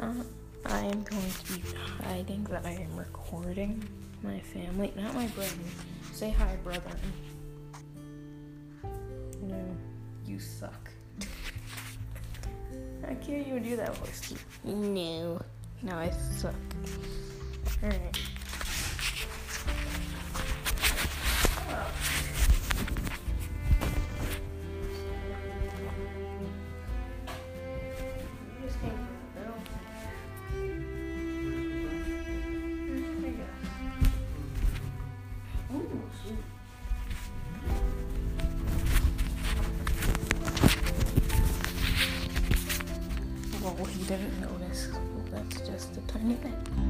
Uh, I am going to be hiding that I am recording my family, not my brother. Say hi, brother. No, you suck. I can't even do that voice. No, no, I suck. Alright. Well, he didn't notice. That's just a tiny bit.